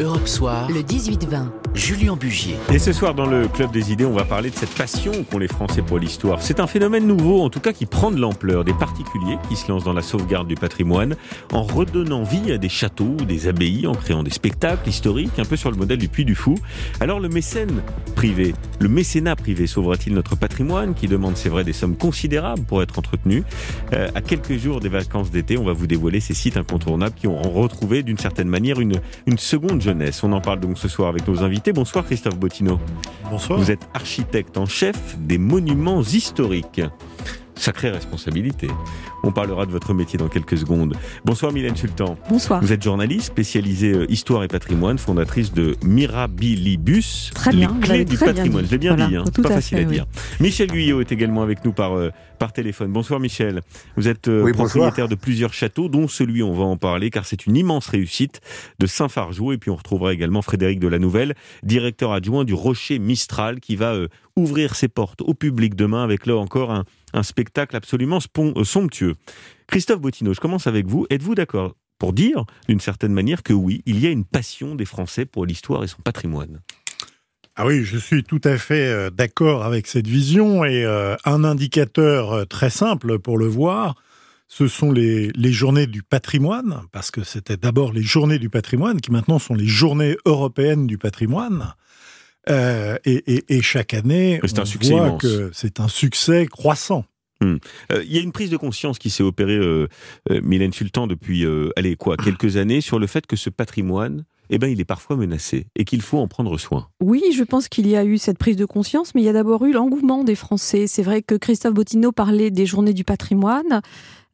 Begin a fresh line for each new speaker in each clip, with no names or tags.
Europe Soir,
le 18-20.
Julien Bugier.
Et ce soir, dans le Club des idées, on va parler de cette passion qu'ont les Français pour l'histoire. C'est un phénomène nouveau, en tout cas qui prend de l'ampleur. Des particuliers qui se lancent dans la sauvegarde du patrimoine en redonnant vie à des châteaux ou des abbayes, en créant des spectacles historiques, un peu sur le modèle du Puy du Fou. Alors le mécène privé, le mécénat privé sauvera-t-il notre patrimoine qui demande, c'est vrai, des sommes considérables pour être entretenu euh, À quelques jours des vacances d'été, on va vous dévoiler ces sites incontournables qui ont retrouvé d'une certaine manière une, une seconde jeunesse. On en parle donc ce soir avec nos invités. Bonsoir Christophe Bottineau.
Bonsoir.
Vous êtes architecte en chef des monuments historiques. Sacrée responsabilité. On parlera de votre métier dans quelques secondes. Bonsoir Mylène Sultan.
Bonsoir.
Vous êtes journaliste spécialisée euh, histoire et patrimoine, fondatrice de Mirabilibus,
Très
les
bien, vous
clés du
très bien
patrimoine.
dit.
Je l'ai bien
Voilà,
dit, hein. c'est pas
à
facile
fait,
à
oui.
dire. Michel Guyot est également avec nous par, euh, par téléphone. Bonsoir Michel. Vous êtes euh,
Oui, bonsoir.
propriétaire de plusieurs châteaux, dont celui, on va en parler, car c'est une immense réussite de Saint-Fargeau. Et puis on retrouvera également Frédéric de la Nouvelle, directeur adjoint du Rocher Mistral, qui va euh, ouvrir ses portes au public demain avec là encore un, un spectacle absolument euh, somptueux. Christophe Bottineau, je commence avec vous. Êtes-vous d'accord pour dire, d'une certaine manière, que oui, il y a une passion des Français pour l'histoire et son patrimoine?
Ah oui, je suis tout à fait euh, d'accord avec cette vision et euh, un indicateur très simple pour le voir, ce sont les, les journées du patrimoine, parce que c'était d'abord les journées du patrimoine qui maintenant sont les journées européennes du patrimoine. Euh, et, et- et chaque année,
C'est
on
un succès
voit
immense.
que c'est un succès croissant.
Euh, Il y a une prise de conscience qui s'est opérée, euh, euh, Mylène Sultan, depuis, euh, allez, quoi, quelques années, sur le fait que ce patrimoine, eh ben, il est parfois menacé et qu'il faut en prendre soin.
Oui, je pense qu'il y a eu cette prise de conscience, mais il y a d'abord eu l'engouement des Français. C'est vrai que Christophe Bottineau parlait des journées du patrimoine,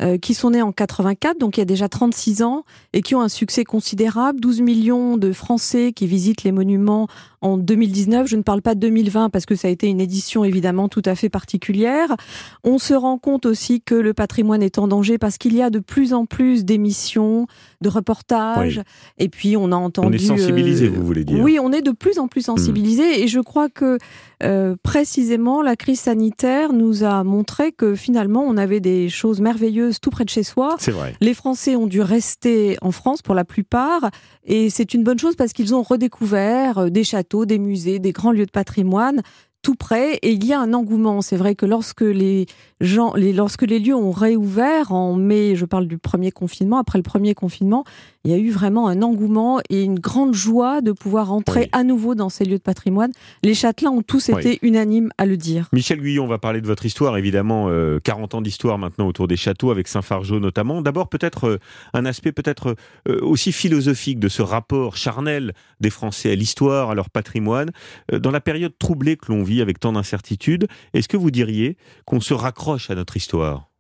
euh, qui sont nées en 84, donc il y a déjà 36 ans, et qui ont un succès considérable. 12 millions de Français qui visitent les monuments en 2019. Je ne parle pas de 2020 parce que ça a été une édition évidemment tout à fait particulière. On se rend compte aussi que le patrimoine est en danger parce qu'il y a de plus en plus d'émissions, de reportages, et puis on a entendu...
On est sensibilisé,
euh,
vous voulez dire. Hmm.
Oui, on est de plus en plus sensibilisé et je crois que euh, précisément la crise sanitaire nous a montré que finalement on avait des choses merveilleuses tout près de chez soi.
C'est vrai.
Les Français ont dû rester en France pour la plupart et c'est une bonne chose parce qu'ils ont redécouvert euh, des châteaux, des musées, des grands lieux de patrimoine tout près et il y a un engouement. C'est vrai que lorsque les gens, les, lorsque les lieux ont réouvert en mai, je parle du premier confinement, après le premier confinement, il y a eu vraiment un engouement et une grande joie de pouvoir entrer
Oui.
à nouveau dans ces lieux de patrimoine. Les châtelains ont tous
Oui.
été unanimes à le dire.
Michel Guyon, on va parler de votre histoire, évidemment, euh, 40 ans d'histoire maintenant autour des châteaux, avec Saint-Fargeau notamment. D'abord, peut-être euh, un aspect peut-être euh, aussi philosophique de ce rapport charnel des Français à l'histoire, à leur patrimoine. Euh, dans la période troublée que l'on vit avec tant d'incertitudes, est-ce que vous diriez qu'on se raccroche à notre histoire?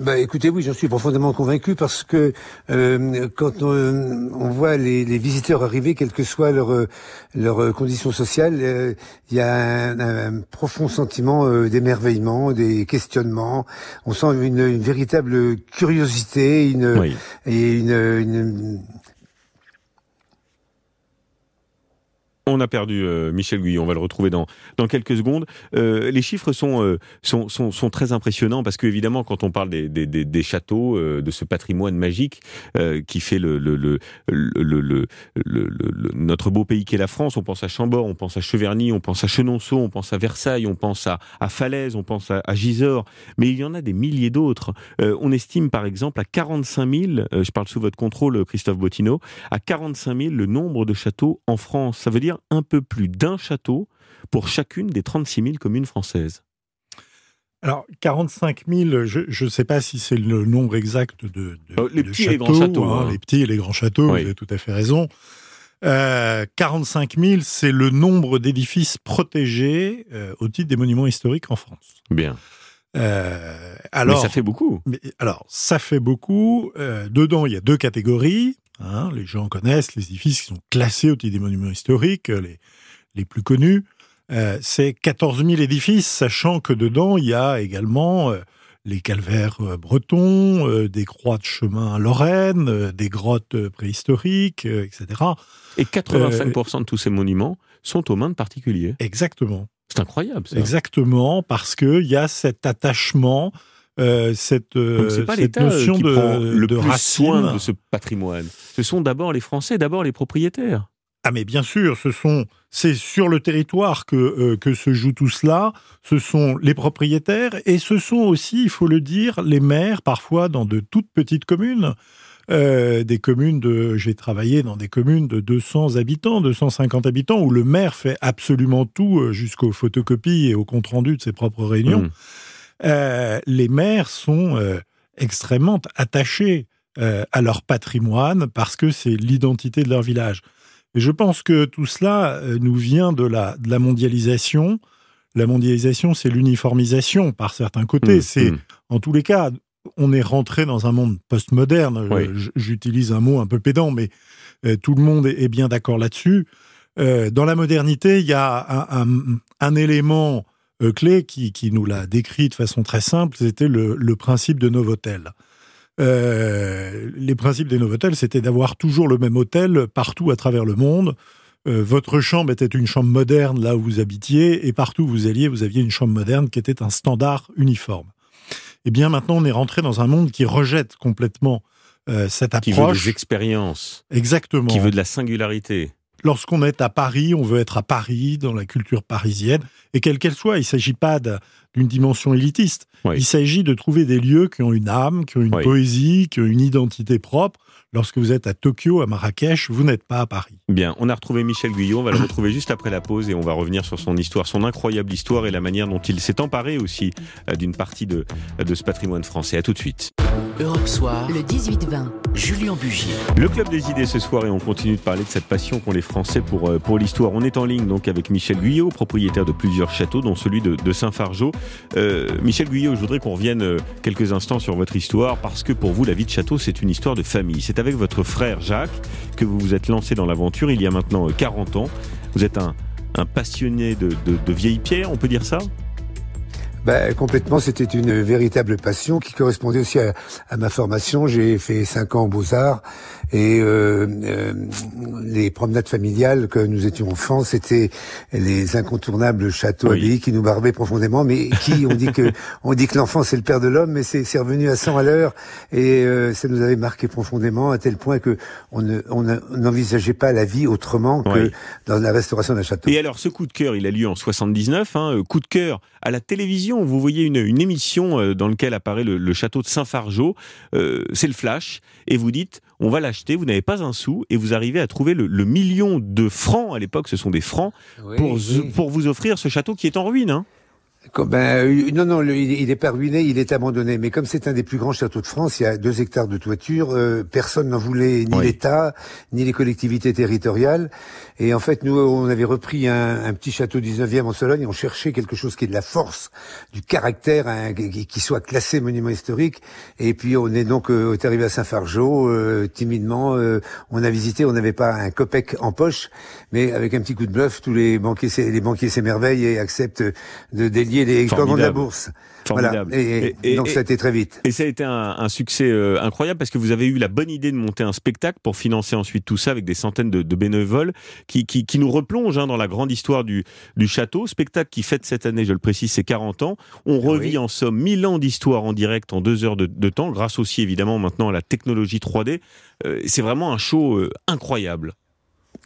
Bah, écoutez, oui, j'en suis profondément convaincu parce que euh, quand on, on voit les, les visiteurs arriver, quelles que soient leurs euh, conditions sociales, euh, il y a un, un profond sentiment euh, d'émerveillement, des questionnements. On sent une, une véritable curiosité, une
Oui.
et une, une
On a perdu euh, Michel Guyon, on va le retrouver dans, dans quelques secondes. Euh, les chiffres sont, euh, sont, sont, sont très impressionnants parce que évidemment quand on parle des, des, des, châteaux, de ce patrimoine magique qui fait le, le, le, le, notre beau pays qu'est la France, on pense à Chambord, on pense à Cheverny, on pense à Chenonceau, on pense à Versailles, on pense à, à Falaise, on pense à, à Gisors, mais il y en a des milliers d'autres. On estime par exemple à 45 000, euh, je parle sous votre contrôle Christophe Bottineau, à 45 000 le nombre de châteaux en France. Ça veut dire un peu plus d'un château pour chacune des 36 000 communes françaises.
Alors, 45 000, je ne sais pas si c'est le nombre exact de, de-
Euh, les
de
petits et les grands châteaux, hein.
Les petits et les grands châteaux,
Oui.
vous avez tout à fait raison. Euh, 45 000, c'est le nombre d'édifices protégés euh, au titre des monuments historiques en France.
Bien.
Euh, alors,
Mais ça fait beaucoup.
mais- alors, ça fait beaucoup. Euh, dedans, il y a deux catégories. Hein. les gens connaissent les édifices qui sont classés au titre des monuments historiques, euh, les, les plus connus. Euh, c'est 14 000 édifices, sachant que dedans, il y a également euh, les calvaires bretons, euh, des croix de chemin à Lorraine, des grottes préhistoriques, etc.
Et 85% de tous ces monuments sont aux mains de particuliers.
Exactement.
C'est incroyable, ça.
Exactement, parce qu'il y a cet attachement euh, cette, euh,
pas
cette
euh,
notion
qui
de,
prend le
de
plus
racine.
soin de ce patrimoine. Ce sont d'abord les Français, d'abord les propriétaires.
Ah mais bien sûr, ce sont c'est sur le territoire que euh, que se joue tout cela. Ce sont les propriétaires et ce sont aussi, il faut le dire, les maires parfois dans de toutes petites communes. Euh, des communes de, j'ai travaillé dans des communes de 200 habitants, 250 habitants, où le maire fait absolument tout jusqu'aux photocopies et au compte rendu de ses propres réunions.
Mmh.
Euh, les maires sont euh, extrêmement attachés euh, à leur patrimoine parce que c'est l'identité de leur village. Et je pense que tout cela nous vient de la, de la mondialisation. La mondialisation, c'est l'uniformisation par certains côtés.
Mmh,
c'est,
mmh.
en tous les cas, on est rentré dans un monde postmoderne.
Oui.
J'utilise un mot un peu pédant, mais tout le monde est bien d'accord là-dessus. Dans la modernité, il y a un, un- un élément clé qui, qui nous l'a décrit de façon très simple, c'était le, le principe de Novotel. Euh, les principes des Novotel, c'était d'avoir toujours le même hôtel partout à travers le monde. Euh, votre chambre était une chambre moderne là où vous habitiez, et partout où vous alliez, vous aviez une chambre moderne qui était un standard uniforme. Eh bien, maintenant, on est rentré dans un monde qui rejette complètement euh, cette
Qui veut
approche.
des expériences,
Exactement.
qui veut de la singularité.
Lorsqu'on est à Paris, on veut être à Paris, dans la culture parisienne, et quelle qu'elle soit, il ne s'agit pas d'une dimension élitiste.
Oui.
Il s'agit de trouver des lieux qui ont une âme, qui ont une
Oui.
poésie, qui ont une identité propre. Lorsque vous êtes à Tokyo, à Marrakech, vous n'êtes pas à Paris.
Bien, on a retrouvé Michel Guyot, on va le retrouver juste après la pause et on va revenir sur son histoire, son incroyable histoire et la manière dont il s'est emparé aussi euh, d'une partie de, de ce patrimoine français. À tout de suite.
Europe Soir,
Le 18-20.
Julien Bugier.
Le club des idées ce soir et on continue de parler de cette passion qu'ont les Français pour, euh, pour l'histoire. On est en ligne donc avec Michel Guyot, propriétaire de plusieurs châteaux, dont celui de, de Saint-Fargeau. Euh, Michel Guyot, je voudrais qu'on revienne euh, quelques instants sur votre histoire parce que pour vous, la vie de château, c'est une histoire de famille. C'est avec votre frère Jacques que vous vous êtes lancé dans l'aventure il y a maintenant euh, 40 ans. Vous êtes un, passionné de, vieilles pierres, on peut dire ça?
Bah, complètement, c'était une véritable passion qui correspondait aussi à, à ma formation. J'ai fait cinq ans aux Beaux-Arts et euh, euh, les promenades familiales que nous étions enfants, c'était les incontournables châteaux
Oui.
abbayes qui nous barbaient profondément, mais qui, on dit que, on dit que l'enfant c'est le père de l'homme, mais c'est revenu à 100 à l'heure et euh, ça nous avait marqué profondément à tel point que on ne- on ne- on n'envisageait pas la vie autrement que
Oui.
dans la restauration d'un château.
Et alors, ce coup de cœur, il a lieu en 79. Hein, euh, coup de cœur à la télévision. Vous voyez une, une émission euh, dans laquelle apparaît le, le château de Saint-Fargeau. Euh, c'est le flash. Et vous dites, on va l'acheter. Vous n'avez pas un sou. Et vous arrivez à trouver le, le million de francs. À l'époque, ce sont des francs.
Oui,
pour,
oui.
pour vous offrir ce château qui est en ruine. Hein.
Comme- Ben, euh, non, non, le- il, il est pas ruiné, il est abandonné. Mais comme c'est un des plus grands châteaux de France, il y a deux hectares de toiture, euh, personne n'en voulait, ni
Oui.
l'État, ni les collectivités territoriales. Et en fait, nous, on avait repris un, un petit château 19e en Sologne, et on cherchait quelque chose qui ait de la force, du caractère, hein, qui, soit classé monument historique. Et puis, on est donc euh, est arrivé à Saint-Fargeau, euh, timidement, euh, on a visité, on n'avait pas un copec en poche, mais avec un petit coup de bluff, tous les banquiers, les banquiers s'émerveillent et acceptent de délier les cordons de la bourse.
Formidable.
Voilà. Et,
Et- et-
donc
et-
ça a été très vite.
Et ça a été un, un succès euh, incroyable parce que vous avez eu la bonne idée de monter un spectacle pour financer ensuite tout ça avec des centaines de, de bénévoles qui, qui, qui nous replonge hein, dans la grande histoire du, du château. Spectacle qui fête cette année, je le précise, ses 40 ans. On revit en somme 1000 ans d'histoire en direct en deux heures de, de temps, grâce aussi évidemment maintenant à la technologie 3D. Euh, C'est vraiment un show euh, incroyable.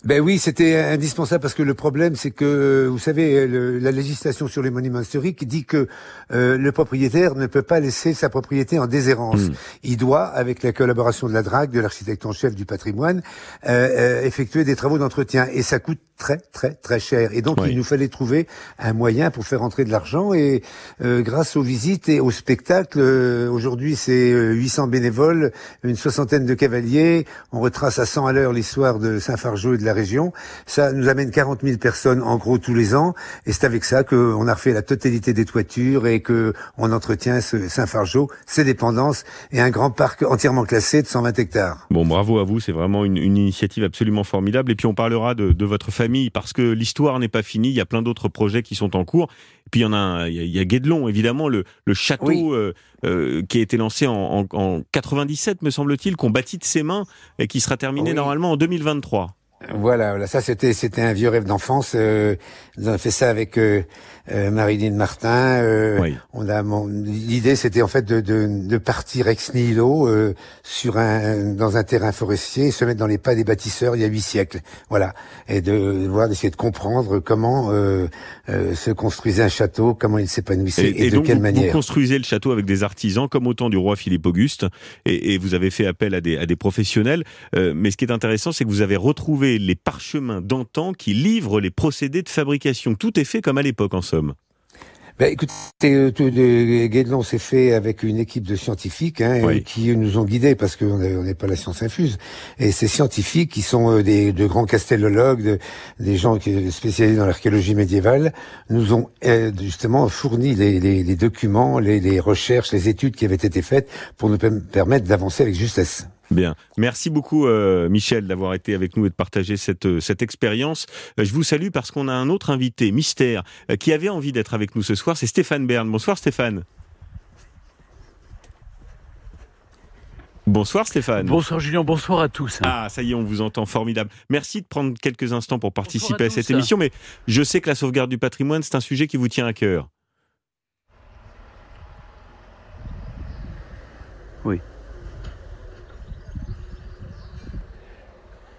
Ben oui, c'était indispensable parce que le problème, c'est que, euh, vous savez, le- la législation sur les monuments historiques dit que euh, le propriétaire ne peut pas laisser sa propriété en déshérence.
Mm.
Il doit, avec la collaboration de la DRAC, de l'architecte en chef du patrimoine, euh, euh, effectuer des travaux d'entretien. Et ça coûte très, très, très cher. Et donc,
Oui.
il nous fallait trouver un moyen pour faire entrer de l'argent. Et euh, grâce aux visites et aux spectacles, euh, aujourd'hui, c'est euh, 800 bénévoles, une soixantaine de cavaliers. On retrace à 100 à l'heure l'histoire de Saint-Fargeau et de la région. Ça nous amène 40 000 personnes, en gros, tous les ans. Et c'est avec ça qu'on a refait la totalité des toitures et que on entretient ce Saint-Fargeau, ses dépendances et un grand parc entièrement classé de 120 hectares.
Bon, bravo à vous, c'est vraiment une, une initiative absolument formidable. Et puis on parlera de, de votre famille parce que l'histoire n'est pas finie. Il y a plein d'autres projets qui sont en cours. Et puis il y en a, un- il y a, il y a Guédelon, évidemment, le, le château
Oui.
euh, euh, qui a été lancé en, en, en 97, me semble-t-il, qu'on bâtit de ses mains et qui sera terminé
Oui.
normalement en 2023.
Voilà, voilà, ça c'était c'était un vieux rêve d'enfance. Euh, avons fait ça avec euh, euh Marilyn Martin. Euh, on a l'idée c'était en fait de, de, de, partir ex nihilo euh, sur un dans un terrain forestier et se mettre dans les pas des bâtisseurs il y a huit siècles. Voilà, et de voir d'essayer de comprendre comment se construisait un château, comment il s'épanouissait et, de quelle manière.
Vous construisez le château avec des artisans comme au temps du roi Philippe Auguste et, et vous avez fait appel à des à des professionnels. mais ce qui est intéressant, c'est que vous avez retrouvé les parchemins d'antan qui livrent les procédés de fabrication. Tout est fait comme à l'époque, en somme.
Ben, écoutez, euh, Guédelon s'est fait avec une équipe de scientifiques hein, euh, qui nous ont guidés parce qu'on n'est pas la science infuse. Et ces scientifiques, qui sont euh, des, de grands castellologues, des gens qui spécialisés dans l'archéologie médiévale, nous ont justement fourni les, les, les documents, les, les recherches, les études qui avaient été faites pour nous permettre d'avancer avec justesse.
Bien. Merci beaucoup, euh, Michel, d'avoir été avec nous et de partager cette, euh, cette expérience. Euh, je vous salue parce qu'on a un autre invité, mystère, qui avait envie d'être avec nous ce soir. C'est Stéphane Bern. Bonsoir, Stéphane. Bonsoir Stéphane.
Bonsoir Julien, bonsoir à tous.
Ah, ça y est, on vous entend formidable. Merci de prendre quelques instants pour participer à, cette émission, mais je sais que la sauvegarde du patrimoine, c'est un sujet qui vous tient à cœur.
Oui.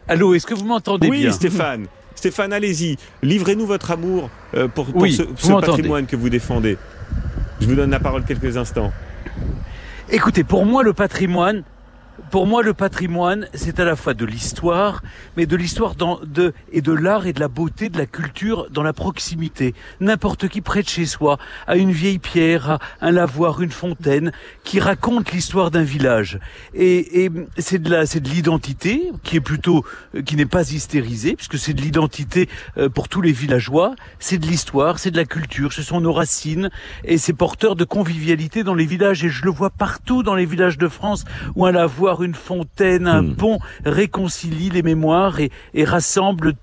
Allô, est-ce que vous m'entendez
bien Oui, Stéphane. Stéphane, allez-y. Livrez-nous votre amour euh, pour, ce, patrimoine que vous défendez. Je vous donne la parole quelques instants.
Écoutez, pour moi, le patrimoine, pour moi, le patrimoine, c'est à la fois de l'histoire, mais de l'histoire de, et de l'art et de la beauté, de la culture dans la proximité. N'importe qui près de chez soi a une vieille pierre, a un lavoir, une fontaine, qui raconte l'histoire d'un village. Et, et c'est de la, c'est de l'identité qui est plutôt, qui n'est pas hystérisée, puisque c'est de l'identité euh, pour tous les villageois. C'est de l'histoire, c'est de la culture, ce sont nos racines, et c'est porteur de convivialité dans les villages. Et je le vois partout dans les villages de France où un lavoir une fontaine, un hmm. pont réconcilie les mémoires et, rassemble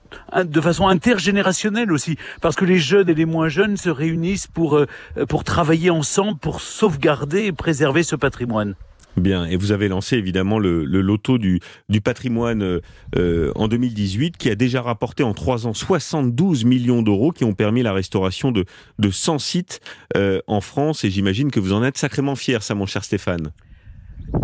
de façon intergénérationnelle aussi, parce que les jeunes et les moins jeunes se réunissent pour, euh, pour travailler ensemble, pour sauvegarder et préserver ce patrimoine.
Bien, et vous avez lancé évidemment le, loto du, du patrimoine euh, euh, en 2018 qui a déjà rapporté en trois ans 72 millions d'euros qui ont permis la restauration de, de 100 sites en France et j'imagine que vous en êtes sacrément fier, ça mon cher Stéphane.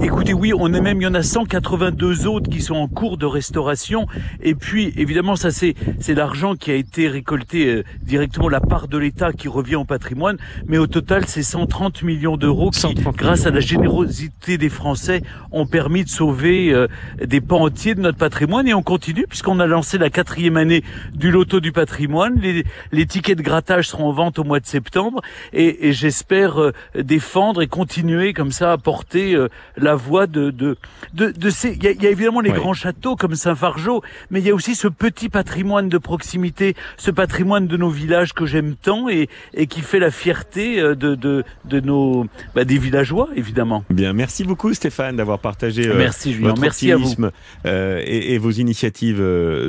Écoutez, oui, on est même, il y en a 182 autres qui sont en cours de restauration. Et puis, évidemment, ça c'est c'est l'argent qui a été récolté euh, directement la part de l'État qui revient au patrimoine. Mais au total, c'est 130 millions d'euros qui, grâce à la générosité des Français, ont permis de sauver euh, des pans entiers de notre patrimoine. Et on continue puisqu'on a lancé la quatrième année du loto du patrimoine. Les, les tickets de grattage seront en vente au mois de septembre. Et, et j'espère euh, défendre et continuer comme ça à porter la voie de de de, de ces. Il y a, évidemment les grands châteaux comme Saint-Fargeau, mais il y a aussi ce petit patrimoine de proximité, ce patrimoine de nos villages que j'aime tant et et qui fait la fierté euh, de de de nos bah, des villageois évidemment.
Bien, merci beaucoup Stéphane d'avoir partagé euh,
merci, Julien, votre merci optimisme
euh, et, et, vos initiatives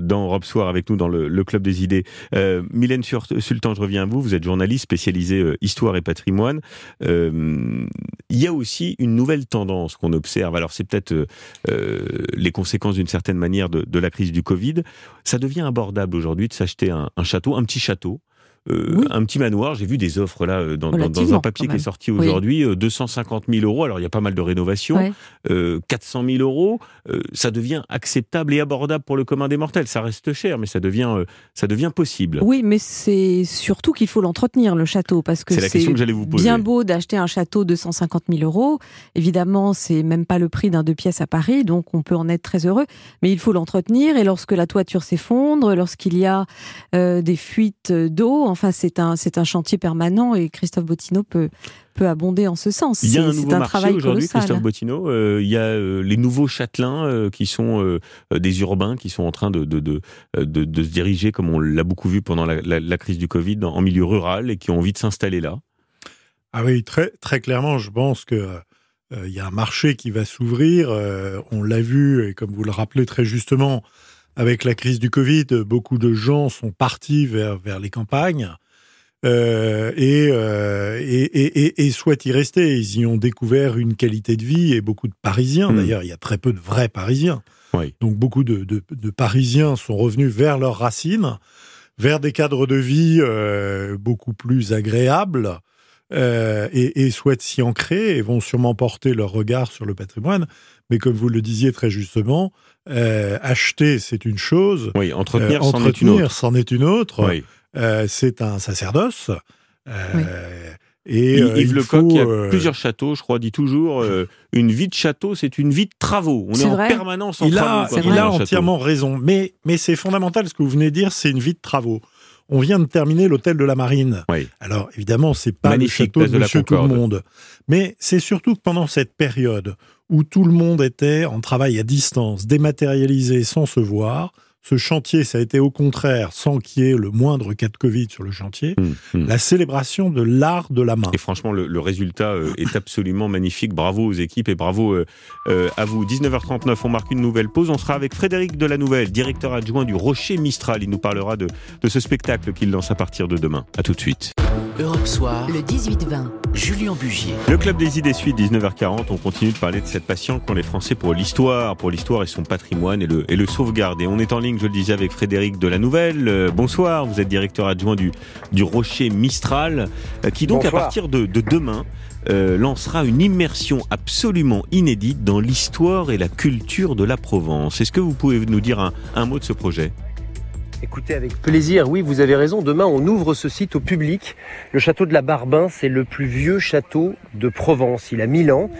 dans Europe Soir avec nous dans le, le club des idées. Euh, Mylène Sultan, je reviens à vous. Vous êtes journaliste spécialisée histoire et patrimoine. il y a aussi une nouvelle tendance qu'on observe, alors c'est peut-être euh, euh, les conséquences d'une certaine manière de, la crise du Covid, ça devient abordable aujourd'hui de s'acheter un, château, un petit château, euh, un petit manoir. J'ai vu des offres là euh, dans, dans, un papier qui est sorti aujourd'hui, 250 000 euros. Alors il y a pas mal de rénovations, 400 000 euros. ça devient acceptable et abordable pour le commun des mortels. Ça reste cher, mais ça devient ça devient possible.
Oui, mais c'est surtout qu'il faut l'entretenir le château parce que c'est bien beau d'acheter un château de 150 000 euros. Évidemment, c'est même pas le prix d'un deux pièces à Paris, donc on peut en être très heureux. Mais il faut l'entretenir et lorsque la toiture s'effondre, lorsqu'il y a des fuites d'eau Enfin, c'est un, c'est un chantier permanent et Christophe Bottineau peut, peut abonder en ce sens.
Il y a un nouveau marché aujourd'hui, Christophe Bottineau. Euh, il y a euh, les nouveaux châtelains euh, qui sont des urbains qui sont en train de, de, de, de, se diriger, comme on l'a beaucoup vu pendant la, crise du Covid, en milieu rural et qui ont envie de s'installer là.
Ah oui, très, très clairement, je pense que il y a un marché qui va s'ouvrir. on l'a vu, et comme vous le rappelez très justement, avec la crise du Covid, beaucoup de gens sont partis vers, vers les campagnes. euh, et, euh, et, et, et, souhaitent y rester. Ils y ont découvert une qualité de vie et beaucoup de Parisiens.
Mm.
D'ailleurs, il y a très peu de vrais Parisiens.
Oui.
Donc beaucoup de, de, de Parisiens sont revenus vers leurs racines, vers des cadres de vie euh, beaucoup plus agréables. Euh, et, et, souhaitent s'y ancrer et vont sûrement porter leur regard sur le patrimoine. Mais comme vous le disiez très justement, euh, acheter c'est une chose,
Oui, entretenir,
euh,
c'en est une autre.
entretenir c'en est une autre.
Oui.
Euh, c'est un sacerdoce. Euh,
Oui.
Et
Yves
il
Lecoq,
faut,
qui a
euh,
plusieurs châteaux, je crois, dit toujours euh, une vie de château, c'est une vie de travaux. On est, en
vrai.
permanence en
il
travaux.
a,
on
il a
château.
entièrement raison. Mais, mais c'est fondamental ce que vous venez de dire, c'est une vie de travaux. On vient de terminer l'hôtel de la Marine.
Oui.
Alors évidemment, c'est pas
Magnifique,
le château de
de la
Monsieur Tout le
Concorde.
Monde, mais c'est surtout que pendant cette période où tout le monde était en travail à distance, dématérialisé, sans se voir, ce chantier, ça a été au contraire, sans qu'il y ait le moindre cas de Covid sur le chantier,
Hum, hum.
la célébration de l'art de la main.
Et franchement, le, le résultat euh, est absolument magnifique. Bravo aux équipes et bravo euh, euh, à vous. 19h39, on marque une nouvelle pause. On sera avec Frédéric Delanouvelle, directeur adjoint du Rocher Mistral. Il nous parlera de, de ce spectacle qu'il lance à partir de demain. À tout de suite.
Europe Soir,
Le 18-20.
Julien Bugier.
Le Club des idées suite, 19h40. On continue de parler de cette passion qu'ont les Français pour l'histoire, pour l'histoire et son patrimoine et le, et le sauvegarder. On est en ligne, je le disais, avec Frédéric Delanouvelle. Euh, bonsoir, vous êtes directeur adjoint du, du Rocher Mistral, euh, qui donc à partir de, de demain euh, lancera une immersion absolument inédite dans l'histoire et la culture de la Provence. Est-ce que vous pouvez nous dire un, un mot de ce projet?
Écoutez, avec plaisir, oui, vous avez raison. Demain, on ouvre ce site au public. Le château de la Barbin, c'est le plus vieux château de Provence. Il a 1000 ans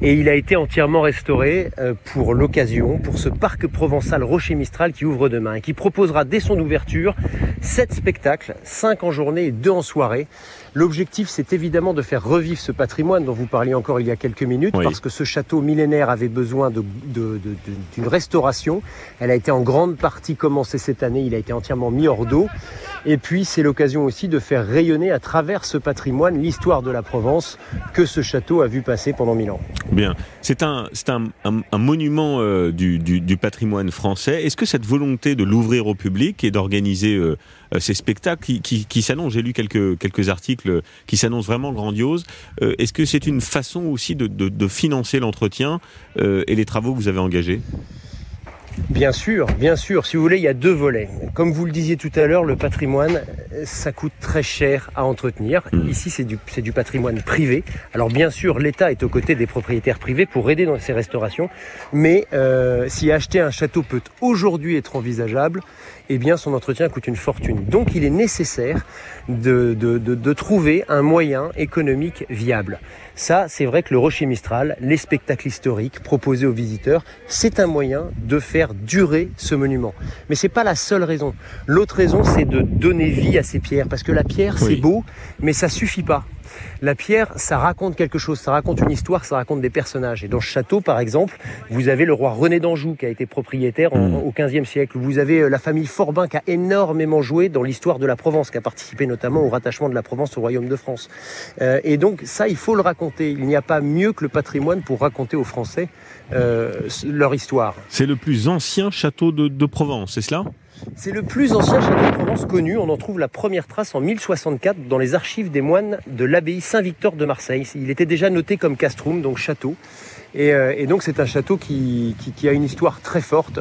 et il a été entièrement restauré euh, pour l'occasion, pour ce parc provençal Rocher Mistral qui ouvre demain et qui proposera dès son ouverture sept spectacles, cinq en journée et deux en soirée. L'objectif, c'est évidemment de faire revivre ce patrimoine dont vous parliez encore il y a quelques minutes,
Oui.
parce que ce château millénaire avait besoin de- de- de- de- d'une restauration. Elle a été en grande partie commencée cette année, il a été entièrement mis hors d'eau. Et puis, c'est l'occasion aussi de faire rayonner à travers ce patrimoine l'histoire de la Provence que ce château a vu passer pendant mille ans.
Bien, c'est un, un, un- monument euh, du, du- patrimoine français. Est-ce que cette volonté de l'ouvrir au public et d'organiser euh, euh, ces spectacles qui, qui, s'annoncent, j'ai lu quelques, quelques articles qui s'annoncent vraiment grandioses, est-ce que c'est une façon aussi de, de- financer l'entretien et les travaux que vous avez engagés?
Bien sûr, bien sûr. Si vous voulez, il y a deux volets. Comme vous le disiez tout à l'heure, le patrimoine, ça coûte très cher à entretenir.
Mm.
Ici, c'est du, c'est du patrimoine privé. Alors bien sûr, l'État est aux côtés des propriétaires privés pour aider dans ces restaurations. Mais euh, si acheter un château peut aujourd'hui être envisageable, eh bien son entretien coûte une fortune. Donc il est nécessaire de, de, de, de trouver un moyen économique viable. Ça, c'est vrai que le Rocher Mistral, les spectacles historiques proposés aux visiteurs, c'est un moyen de faire durer ce monument. Mais c'est pas la seule raison. L'autre raison, c'est de donner vie à ces pierres, parce que la pierre,
Oui.
c'est beau, mais ça suffit pas. La pierre, ça raconte quelque chose, ça raconte une histoire, ça raconte des personnages. Et dans ce château, par exemple, vous avez le roi René d'Anjou qui a été propriétaire en-
Mm.
au XVe siècle. Vous avez euh, la famille Forbin qui a énormément joué dans l'histoire de la Provence, qui a participé notamment au rattachement de la Provence au royaume de France. Euh, et donc ça, il faut le raconter. Il n'y a pas mieux que le patrimoine pour raconter aux Français euh, leur histoire.
C'est le plus ancien château de, de Provence, c'est cela?
C'est le plus ancien château de Provence connu. On en trouve la première trace en 1064 dans les archives des moines de l'abbaye Saint-Victor de Marseille. Il était déjà noté comme castrum, donc château. Et, euh, donc c'est un château qui a une histoire très forte.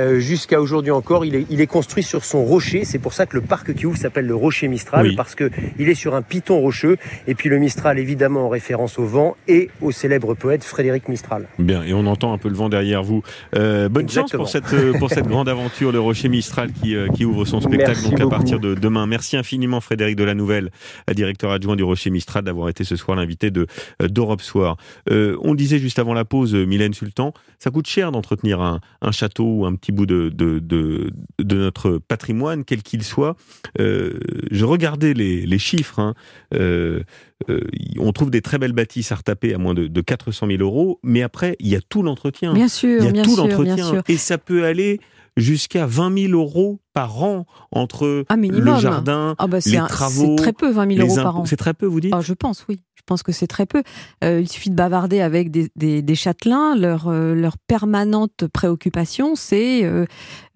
Euh, Jusqu'à aujourd'hui encore, il est, il est construit sur son rocher. C'est pour ça que le parc qui ouvre s'appelle le Rocher Mistral,
Oui.
parce que il est sur un piton rocheux. Et puis le Mistral, évidemment, en référence au vent et au célèbre poète Frédéric Mistral.
Bien, et on entend un peu le vent derrière vous. Euh, bonne
Exactement.
chance pour cette, euh, pour cette grande aventure, le Rocher Mistral qui, qui ouvre son spectacle
Merci
donc à partir de demain. Merci infiniment Frédéric Delanouvelle, euh, directeur adjoint du Rocher Mistral, d'avoir été ce soir l'invité de d'Europe Soir. Euh, on disait juste avant la pause, Mylène Sultan, ça coûte cher d'entretenir un, un château ou un petit bout de, de, de, de notre patrimoine, quel qu'il soit. Euh, je regardais les, les chiffres. hein. Euh, euh, on trouve des très belles bâtisses à retaper à moins de, de 400 000 euros, mais après, il y a tout l'entretien.
Bien sûr,
Il y a
bien
tout l'entretien. Et ça peut aller jusqu'à 20 000 euros par an entre
Un minimum.
le jardin,
Ah bah
les travaux,
c'est très peu, 20 000
les
euros par an.
C'est très peu, vous dites?
Ah, je pense, oui. Je pense que c'est très peu. Euh, il suffit de bavarder avec des, des, des châtelains. Leur, euh, leur permanente préoccupation, c'est euh,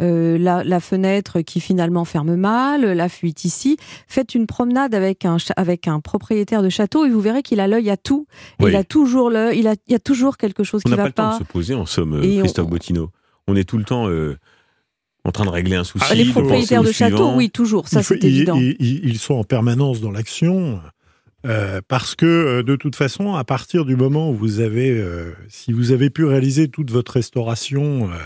euh, la, la fenêtre qui finalement ferme mal, la fuite ici. Faites une promenade avec un, cha- avec un propriétaire de château et vous verrez qu'il a l'œil à tout.
Oui.
Il a toujours l'œil, il, a, il y a toujours quelque chose
On
qui
n'a pas
va
le temps
pas.
de se poser, en somme,
Et on-
Christophe Bottino. On est tout le temps euh, en train de régler un souci.
Ah,
les
de
propriétaires
au
de châteaux, oui, toujours. Ça, c'est évident.
ils- ils- ils sont en permanence dans l'action. Euh, parce que euh, de toute façon, à partir du moment où vous avez, euh, si vous avez pu réaliser toute votre restauration euh,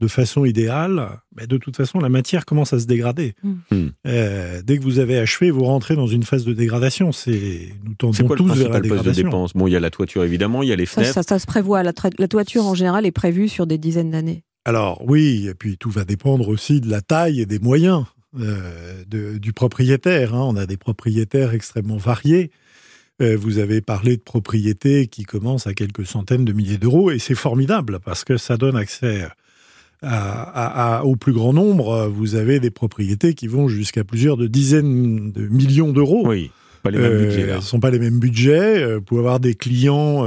de façon idéale, ben, de toute façon, la matière commence à se dégrader.
Mm.
Mm.
Euh, dès que vous avez achevé, vous rentrez dans une phase de dégradation. C'est nous
C'est
tendons
quoi le
tous vers la
principal poste de dépense? Bon, il y a la toiture évidemment, il y a les fenêtres.
ça, ça se prévoit. La, la toiture, en général, est prévue sur des dizaines d'années.
Alors oui, et puis tout va dépendre aussi de la taille et des moyens euh, de- du propriétaire. hein. On a des propriétaires extrêmement variés. Euh, vous avez parlé de propriétés qui commencent à quelques centaines de milliers d'euros, et c'est formidable parce que ça donne accès à- à- à- au plus grand nombre. Vous avez des propriétés qui vont jusqu'à plusieurs de dizaines de millions d'euros.
Oui, pas les mêmes
Euh,
budgets là.
Ce ne sont pas les mêmes budgets. Vous pouvez avoir des clients,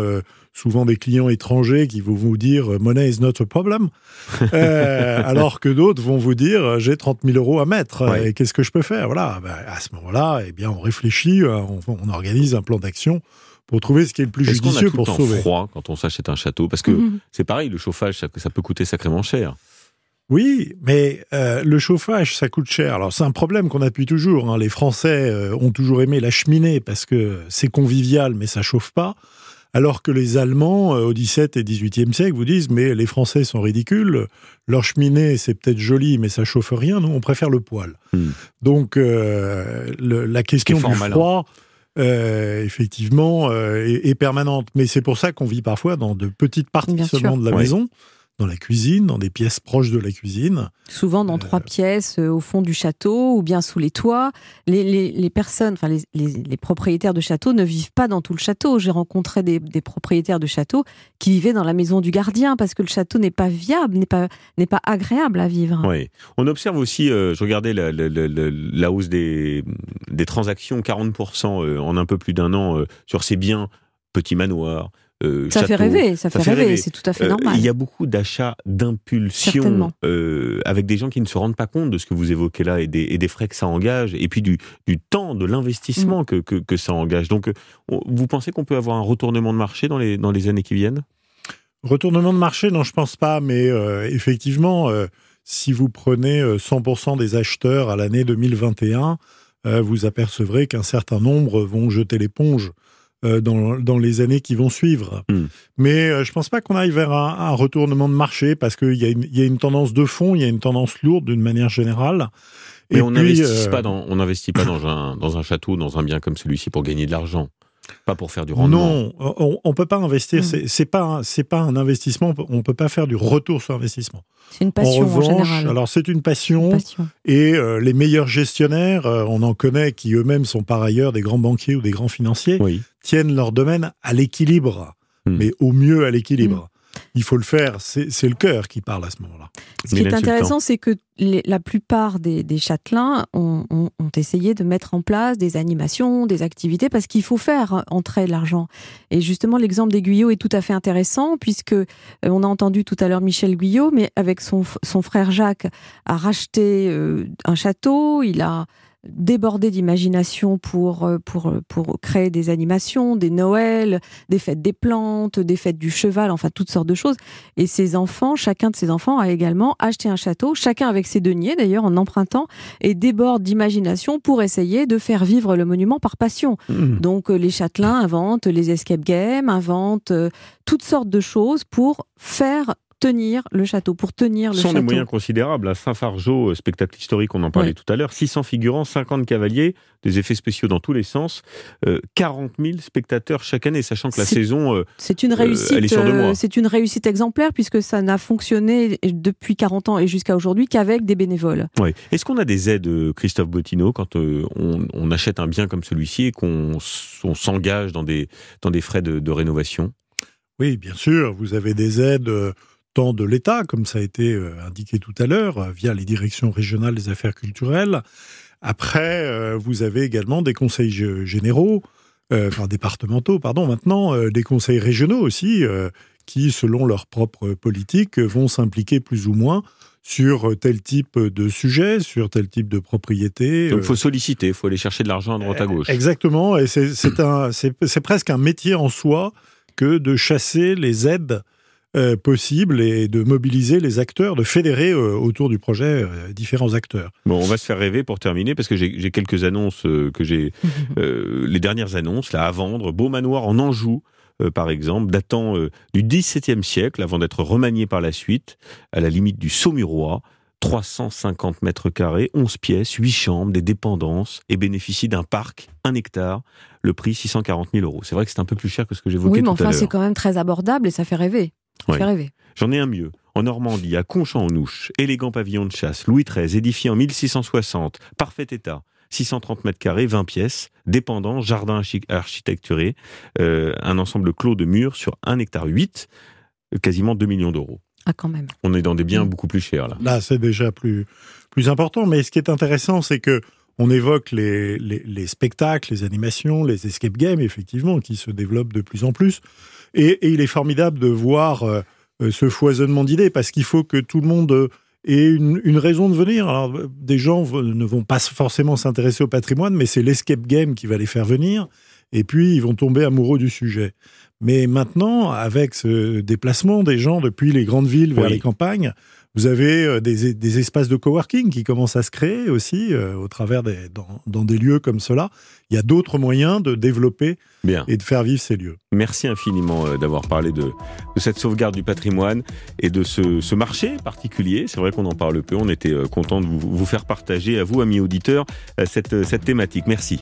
souvent des clients étrangers, qui vont vous dire euh, money is not a problem, Euh, alors que d'autres vont vous dire euh, j'ai 30 000 euros à mettre
Ouais.
et qu'est-ce que je peux faire? Voilà. Ben, à ce moment-là, eh bien, on réfléchit, on, on organise un plan d'action pour trouver ce qui est le plus
Est-ce qu'on a
judicieux
tout le
pour
temps
sauver.
froid quand on s'achète un château? Parce que
Mhm.
c'est pareil, le chauffage, ça, ça peut coûter sacrément cher.
Oui, mais euh, le chauffage, ça coûte cher. Alors c'est un problème qu'on appuie toujours. hein. Les Français euh, ont toujours aimé la cheminée parce que c'est convivial, mais ça chauffe pas. Alors que les Allemands, euh, au XVIIe et XVIIIe siècle, vous disent mais les Français sont ridicules. Leur cheminée, c'est peut-être joli, mais ça chauffe rien. Nous, on préfère le poêle.
Hmm.
Donc euh, le- la question du froid. euh, effectivement, euh, est, est permanente. Mais c'est pour ça qu'on vit parfois dans de petites parties
Bien
seulement
sûr.
de la
Ouais.
maison, dans la cuisine, dans des pièces proches de la cuisine.
Souvent dans trois pièces euh, au fond du château ou bien sous les toits. Les, les- les personnes, enfin les, les- les propriétaires de châteaux ne vivent pas dans tout le château. J'ai rencontré des, des propriétaires de châteaux qui vivaient dans la maison du gardien parce que le château n'est pas viable, n'est pas, n'est pas agréable à vivre.
Oui. On observe aussi, euh, je regardais la, la- la- la- la hausse des, des transactions, 40% euh, en un peu plus d'un an euh, sur ces biens, petits manoirs. Euh,
Ça fait rêver, ça, fait,
fait
rêver,
rêver.
c'est tout à fait
Euh,
normal.
Il y a beaucoup d'achats d'impulsion euh, avec des gens qui ne se rendent pas compte de ce que vous évoquez là et des, et des frais que ça engage et puis du, du temps, de l'investissement
Mm.
que, que, que ça engage. Donc, on- vous pensez qu'on peut avoir un retournement de marché dans les, dans les années qui viennent?
Retournement de marché, non, je pense pas, mais euh, effectivement, euh, si vous prenez euh, 100% des acheteurs à l'année 2021, euh, vous apercevrez qu'un certain nombre vont jeter l'éponge euh, dans, dans les années qui vont suivre.
Hmm.
Mais euh, je pense pas qu'on aille vers un, un retournement de marché parce qu'il y, a une- il y a une tendance de fond, il y a une tendance lourde d'une manière générale.
Mais
Et
on n'investit
euh,
pas, dans, on pas dans, un, dans un château, dans un bien comme celui-ci pour gagner de l'argent. Pas pour faire du rendement.
Non, on, on peut pas investir.
Mm.
C'est pas un- c'est pas un investissement. On peut pas faire du retour sur investissement.
C'est une passion
en
en,
revanche,
général.
alors c'est une
Une
passion. Et euh, les meilleurs gestionnaires, euh, on en connaît qui eux-mêmes sont par ailleurs des grands banquiers ou des grands financiers,
Oui.
tiennent leur domaine à l'équilibre,
Hmm.
mais au mieux à l'équilibre. Il faut le faire, c'est le cœur qui parle à ce moment-là.
Ce qui est intéressant, c'est que les- la plupart des, des châtelains ont, ont- ont essayé de mettre en place des animations, des activités, parce qu'il faut faire entrer l'argent. Et justement, l'exemple des Guyot est tout à fait intéressant, puisque euh, on a entendu tout à l'heure Michel Guyot, mais avec son, son frère Jacques, a racheté euh, un château, il a débordé d'imagination pour, euh, pour, pour créer des animations, des Noëls, des fêtes des plantes, des fêtes du cheval, enfin toutes sortes de choses. Et ses enfants, chacun de ses enfants a également acheté un château, chacun avec ses deniers d'ailleurs, en empruntant, et déborde d'imagination pour essayer de faire vivre le monument par passion.
Mmh.
Donc euh, les châtelains inventent les escape games, inventent euh, toutes sortes de choses pour faire tenir le château, pour tenir le
Ce sont
château.
des moyens considérables. À Saint-Fargeau, euh, spectacle historique, on en parlait
Ouais.
tout à l'heure, 600 figurants, 50 cavaliers, des effets spéciaux dans tous les sens, euh, 40 000 spectateurs chaque année, sachant que la saison, euh,
C'est une
Euh, elle est
réussite,
sur deux
euh,
mois.
c'est une réussite exemplaire puisque ça n'a fonctionné depuis 40 ans et jusqu'à aujourd'hui qu'avec des bénévoles.
ouais. Est-ce qu'on a des aides, euh, Christophe Bottino, quand euh, on, on achète un bien comme celui-ci et qu'on s'engage dans des, dans des frais de, de rénovation?
Oui, bien sûr, vous avez des aides euh, tant de l'État, comme ça a été euh, indiqué tout à l'heure, euh, via les directions régionales des affaires culturelles. Après, euh, vous avez également des conseils gé- généraux euh, enfin départementaux, pardon, maintenant, euh, des conseils régionaux aussi, euh, qui, selon leur propre politique, vont s'impliquer plus ou moins sur tel type de sujet, sur tel type de propriété.
Donc il faut solliciter, il faut aller chercher de l'argent à droite à gauche.
Exactement, et c'est presque un métier en soi que de chasser les aides euh, possibles et de mobiliser les acteurs, de fédérer euh, autour du projet euh, différents acteurs.
Bon, on va se faire rêver pour terminer parce que j'ai quelques annonces euh, que j'ai, euh, les dernières annonces là à vendre. Beau manoir en Anjou. euh, par exemple, datant euh, du XVIIe siècle, avant d'être remanié par la suite, à la limite du Saumurois, 350 mètres carrés, 11 pièces, 8 chambres, des dépendances, et bénéficie d'un parc, un hectare, le prix 640 000 euros. C'est vrai que c'est un peu plus cher que ce que j'évoquais
Oui, mais
tout à
enfin, c'est
l'heure.
quand même très abordable et ça fait rêver. Ça
Ouais.
fait rêver.
J'en ai un mieux. En Normandie, à Conchamp-en-Ouche, élégant pavillon de chasse, Louis XIII, édifié en 1660, parfait état, 630 mètres carrés, 20 pièces, dépendant, jardin archi- architecturé, euh, un ensemble clos de murs sur 1 hectare 8, euh, quasiment 2 millions d'euros.
Ah, quand même.
On est dans des biens
Mm.
beaucoup plus chers là.
Là, c'est déjà plus, plus important. Mais ce qui est intéressant, c'est que on évoque les, les, les spectacles, les animations, les escape games, effectivement, qui se développent de plus en plus. Et, et il est formidable de voir euh, euh, ce foisonnement d'idées, parce qu'il faut que tout le monde euh, ait une, une raison de venir. Alors, des gens ne vont pas forcément s'intéresser au patrimoine, mais c'est l'escape game qui va les faire venir. Et puis, ils vont tomber amoureux du sujet. Mais maintenant, avec ce déplacement des gens depuis les grandes villes vers
Oui.
les campagnes, vous avez euh, des, des espaces de coworking qui commencent à se créer aussi euh, au travers des, dans, dans des lieux comme cela. Il y a d'autres moyens de développer
Bien.
et de faire vivre ces lieux.
Merci infiniment euh, d'avoir parlé de, de cette sauvegarde du patrimoine et de ce, ce marché particulier. C'est vrai qu'on en parle peu. On était content de vous, vous faire partager à vous, amis auditeurs, cette, cette thématique. Merci.